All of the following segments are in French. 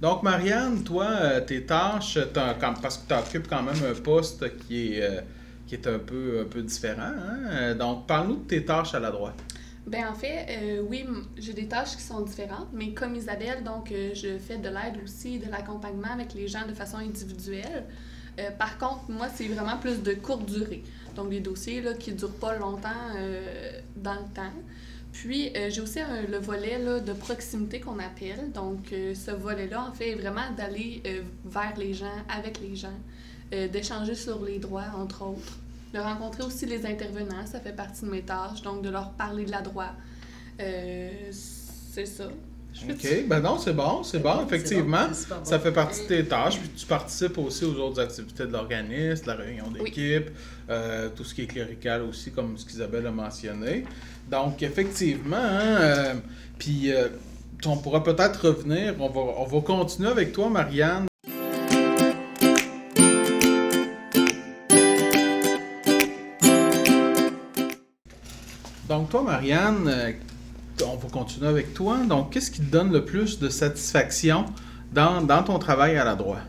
Donc, Marianne, toi, euh, tes tâches, parce que tu occupes quand même un poste qui est, euh, qui est un peu, un peu différent. hein? Euh, Donc, parle-nous de tes tâches à la droite. Ben en fait, euh, oui, j'ai des tâches qui sont différentes, mais comme Isabelle, donc je fais de l'aide aussi, de l'accompagnement avec les gens de façon individuelle. Par contre, moi, c'est vraiment plus de courte durée. Donc des dossiers là, qui ne durent pas longtemps dans le temps. Puis euh, j'ai aussi un- le volet là, de proximité qu'on appelle. Donc euh, ce volet-là, en fait, est vraiment d'aller euh, vers les gens, avec les gens, euh, d'échanger sur les droits, entre autres de rencontrer aussi les intervenants, ça fait partie de mes tâches, donc de leur parler de la droit. Euh, c'est ça. OK. Ben non, c'est bon, c'est bon, effectivement. Bon. Ça fait partie de tes tâches, puis tu participes aussi aux autres activités de l'organisme, la réunion d'équipe, euh, tout ce qui est clérical aussi, comme ce qu'Isabelle a mentionné. Donc, effectivement, hein, euh, puis euh, on pourra peut-être revenir, on va, on va continuer avec toi, Marianne. Donc, toi, Marianne, on va continuer avec toi. Donc, qu'est-ce qui te donne le plus de satisfaction dans, ton travail à la droite?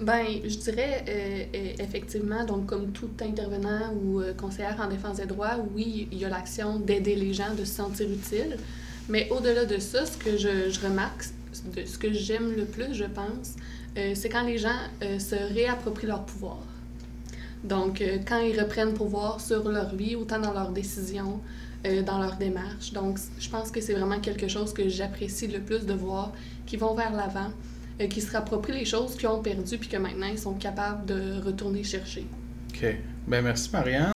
Ben, je dirais euh, euh, effectivement, donc comme tout intervenant ou euh, conseillère en défense des droits, oui, il y a l'action d'aider les gens, de se sentir utile. Mais au-delà de ça, ce que je, remarque, ce que j'aime le plus, je pense, c'est quand les gens se réapproprient leur pouvoir. Donc, quand ils reprennent pouvoir sur leur vie, autant dans leurs décisions, euh, dans leur démarche. Donc, je pense que c'est vraiment quelque chose que j'apprécie le plus de voir, qui vont vers l'avant, euh, qui se rapproprient les choses qu'ils ont perdues, puis que maintenant, ils sont capables de retourner chercher. OK. Ben merci, Marianne.